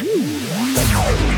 Woo!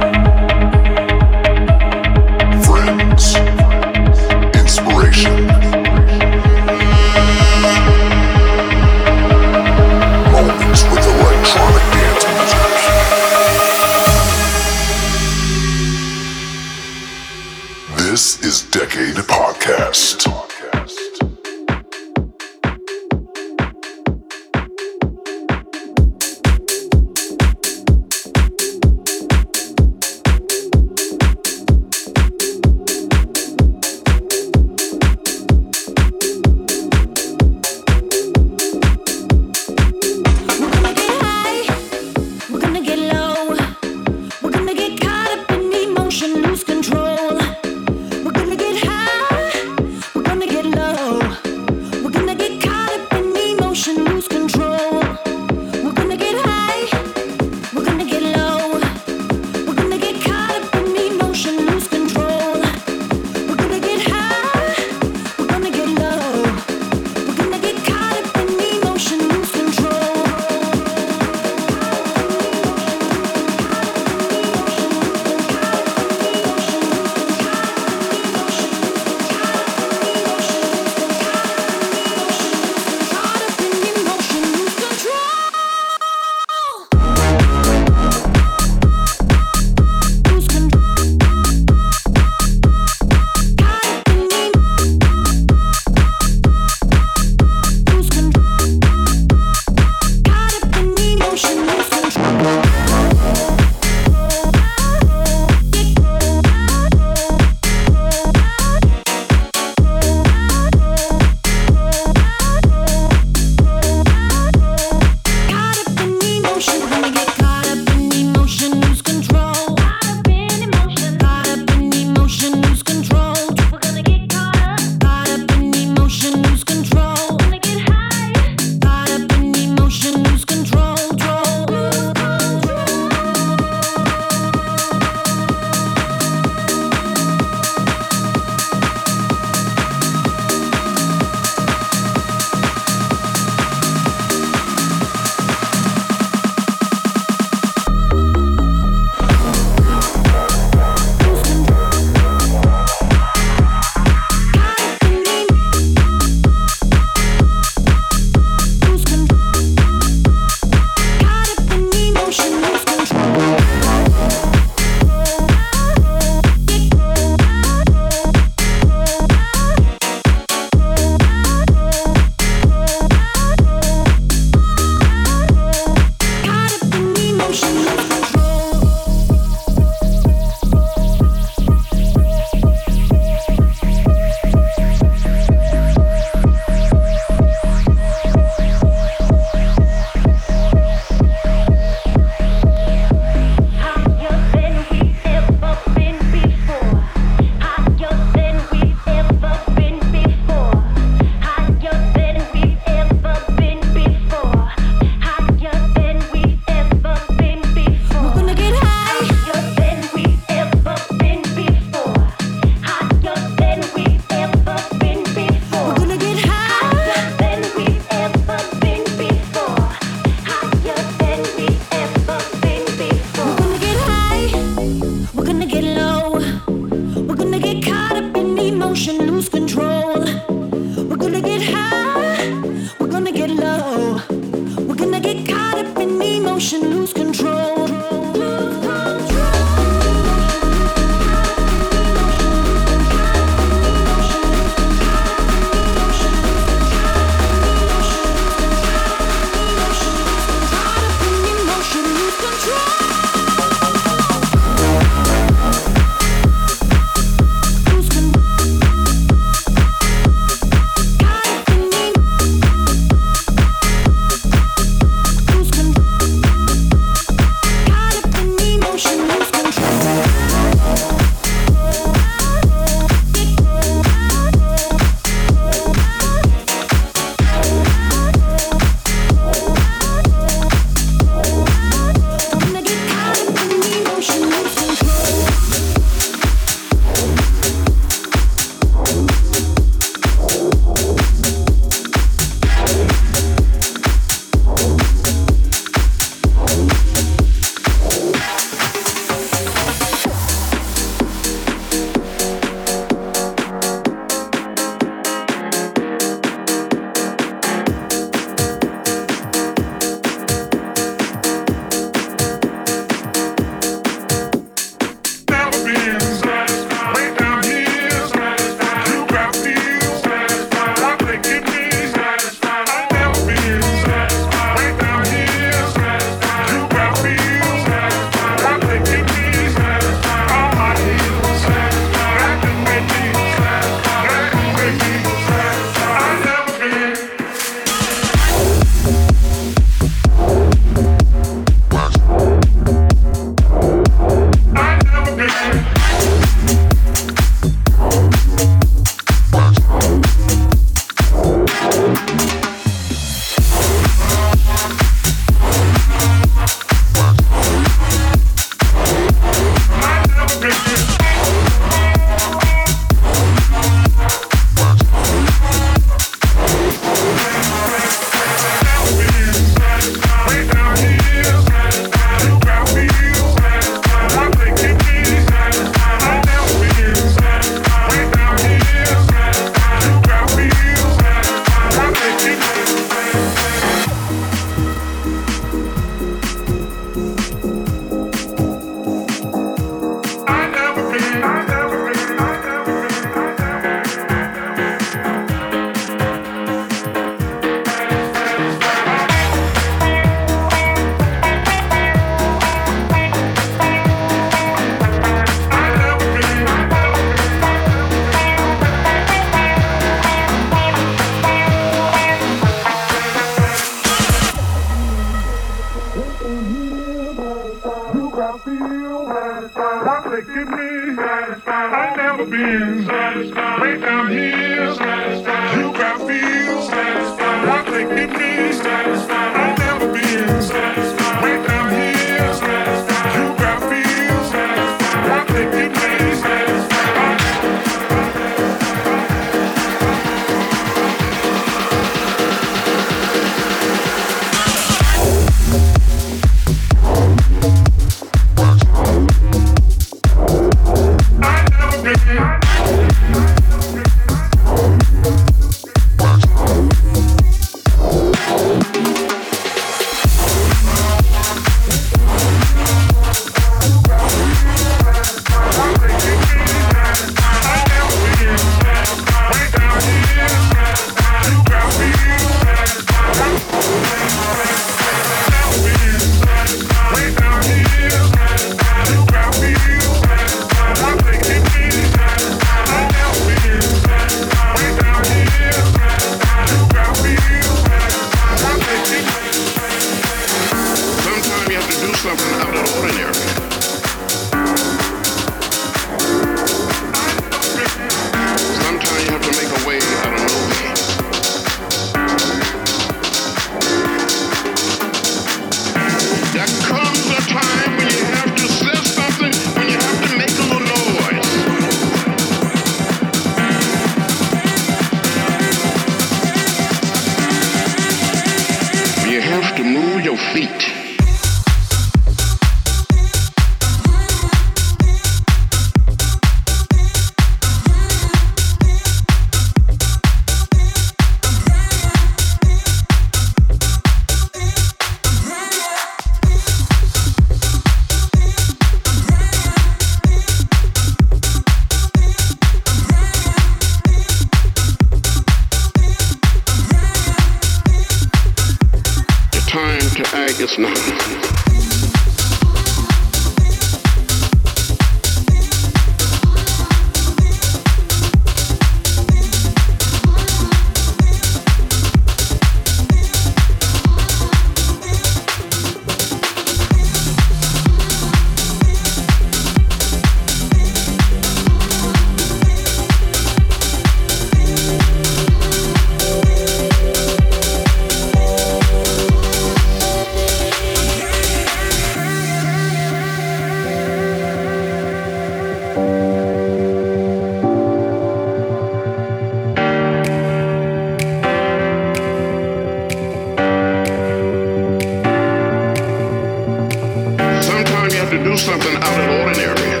to do something out of ordinary.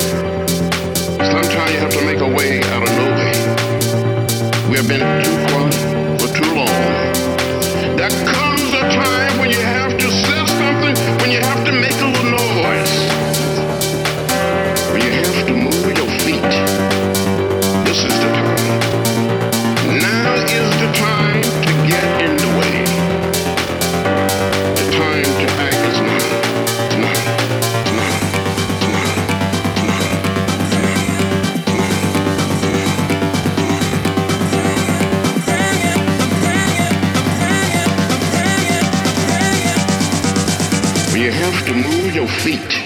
Sometimes you have to make a way out of no way. We have been too far. feet.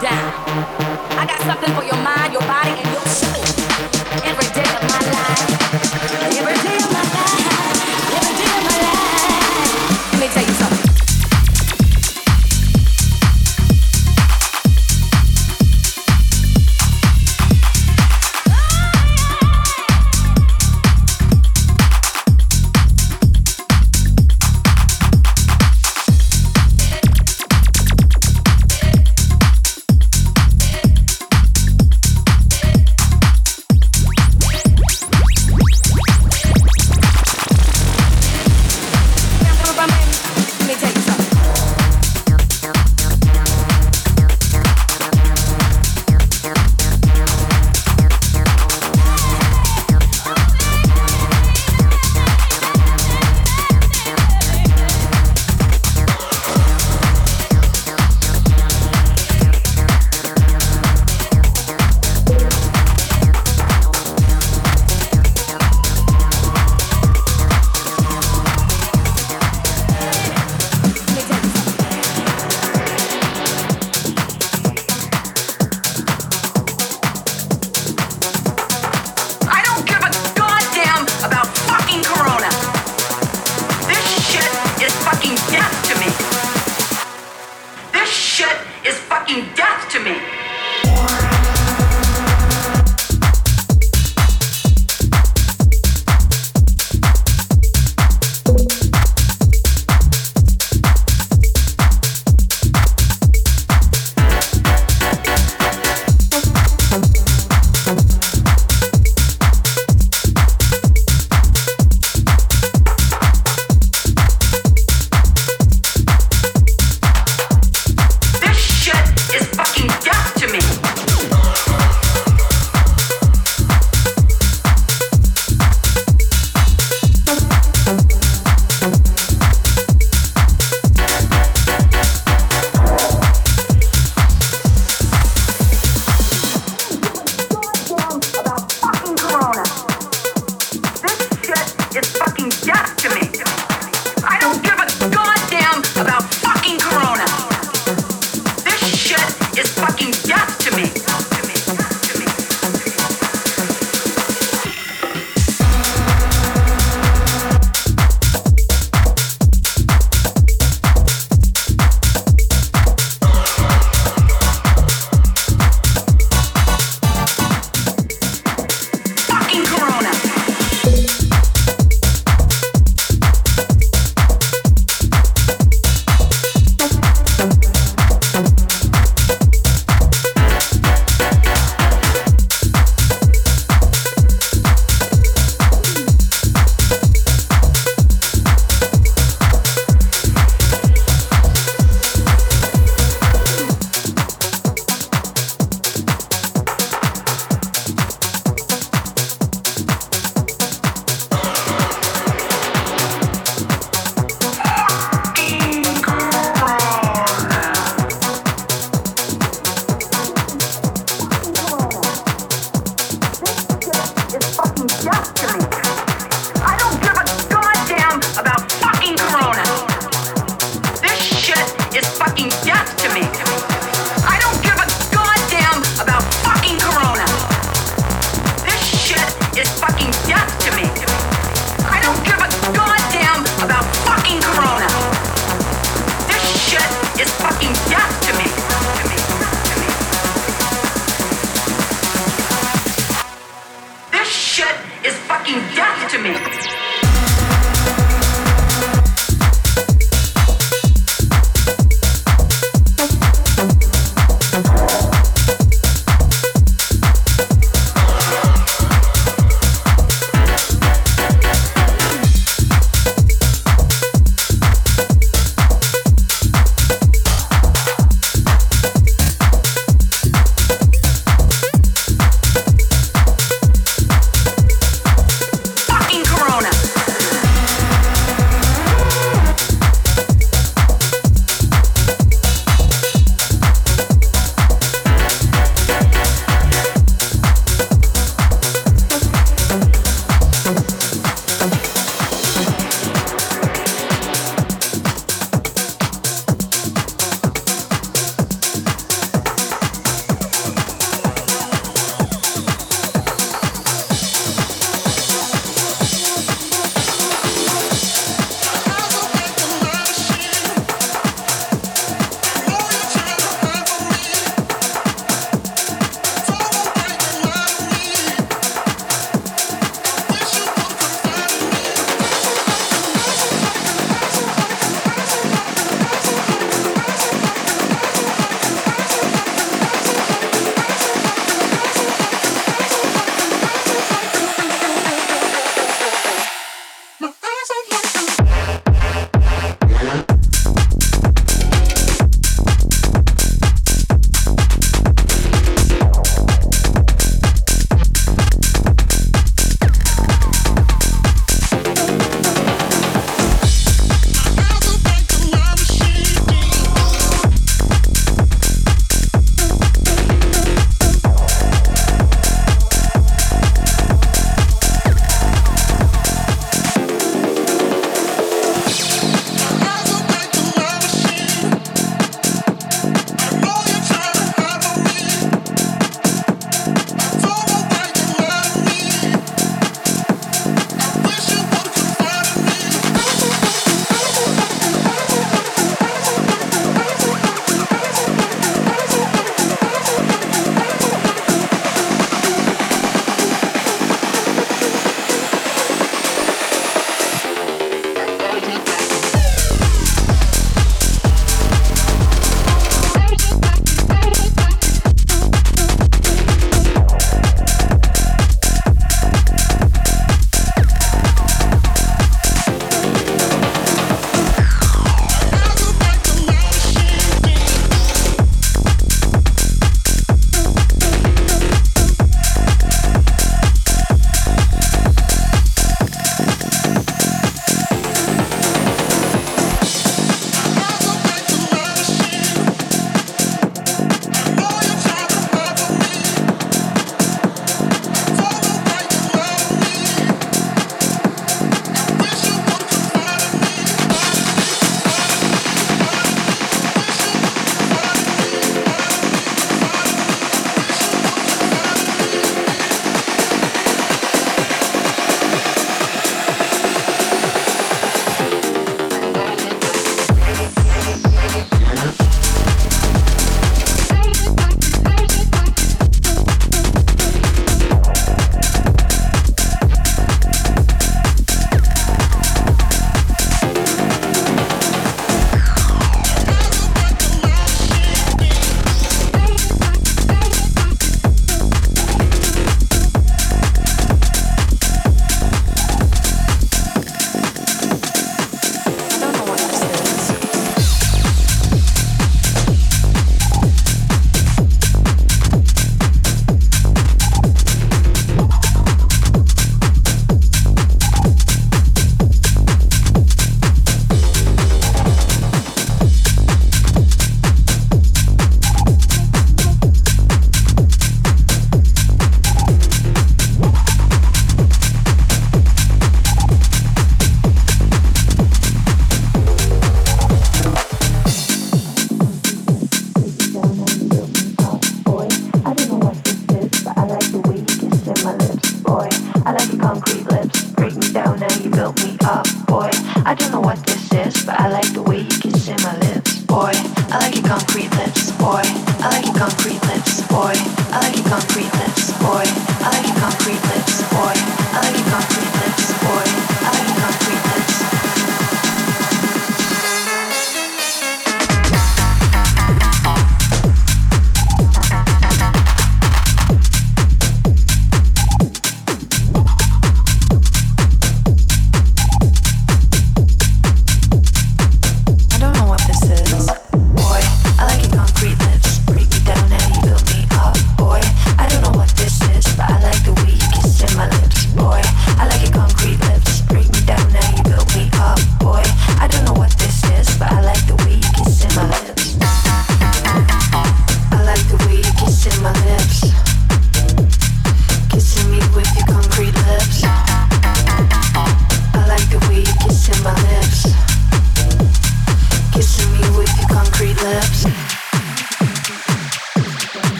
down. I got something for your mind, your body, and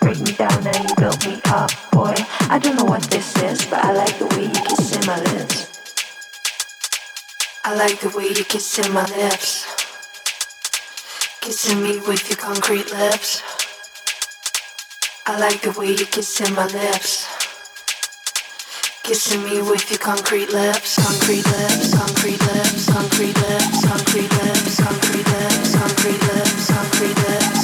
break me down, now you built me up, boy. I don't know what this is, but I like the way you kiss my lips. I like the way you kiss my lips. Kissing me with your concrete lips. I like the way you kiss my lips. Kissing me with your concrete lips, concrete lips, concrete lips, concrete lips, concrete lips, concrete lips, concrete lips, concrete lips.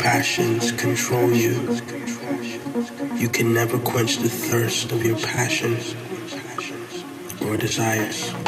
Passions control you. You can never quench the thirst of your passions or desires.